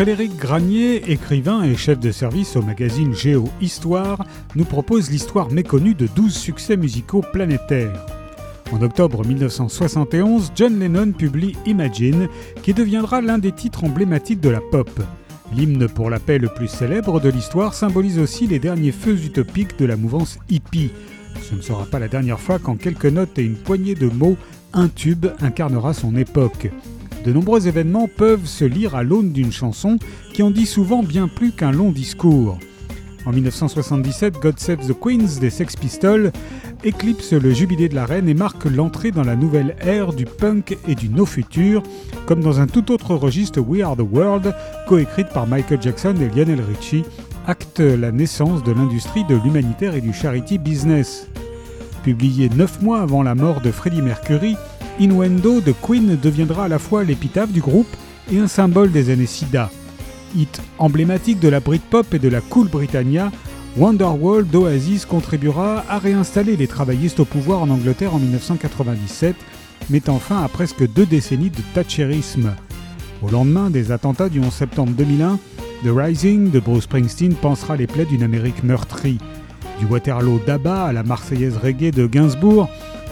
Frédéric Granier, écrivain et chef de service au magazine Géo Histoire, nous propose l'histoire méconnue de 12 succès musicaux planétaires. En octobre 1971, John Lennon publie Imagine, qui deviendra l'un des titres emblématiques de la pop. L'hymne pour la paix le plus célèbre de l'histoire symbolise aussi les derniers feux utopiques de la mouvance hippie. Ce ne sera pas la dernière fois qu'en quelques notes et une poignée de mots, un tube incarnera son époque. De nombreux événements peuvent se lire à l'aune d'une chanson qui en dit souvent bien plus qu'un long discours. En 1977, God Save the Queens des Sex Pistols éclipse le jubilé de la reine et marque l'entrée dans la nouvelle ère du punk et du no futur, comme dans un tout autre registre We Are the World, coécrite par Michael Jackson et Lionel Richie, acte la naissance de l'industrie de l'humanitaire et du charity business. Publié neuf mois avant la mort de Freddie Mercury, Innuendo de Queen deviendra à la fois l'épitaphe du groupe et un symbole des années SIDA. Hit emblématique de la Britpop et de la Cool Britannia, Wonderwall d'Oasis contribuera à réinstaller les travaillistes au pouvoir en Angleterre en 1997, mettant fin à presque deux décennies de thatcherisme. Au lendemain des attentats du 11 septembre 2001, The Rising de Bruce Springsteen pensera les plaies d'une Amérique meurtrie. Du Waterloo d'Abba à la Marseillaise reggae de Gainsbourg,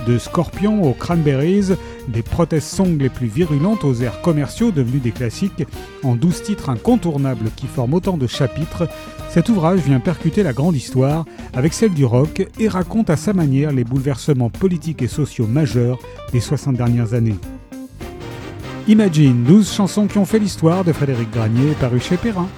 de Scorpion aux Cranberries, des protest songs les plus virulentes aux airs commerciaux devenus des classiques, en douze titres incontournables qui forment autant de chapitres, cet ouvrage vient percuter la grande histoire avec celle du rock et raconte à sa manière les bouleversements politiques et sociaux majeurs des 60 dernières années. Imagine, 12 chansons qui ont fait l'histoire de Frédéric Granier paru chez Perrin.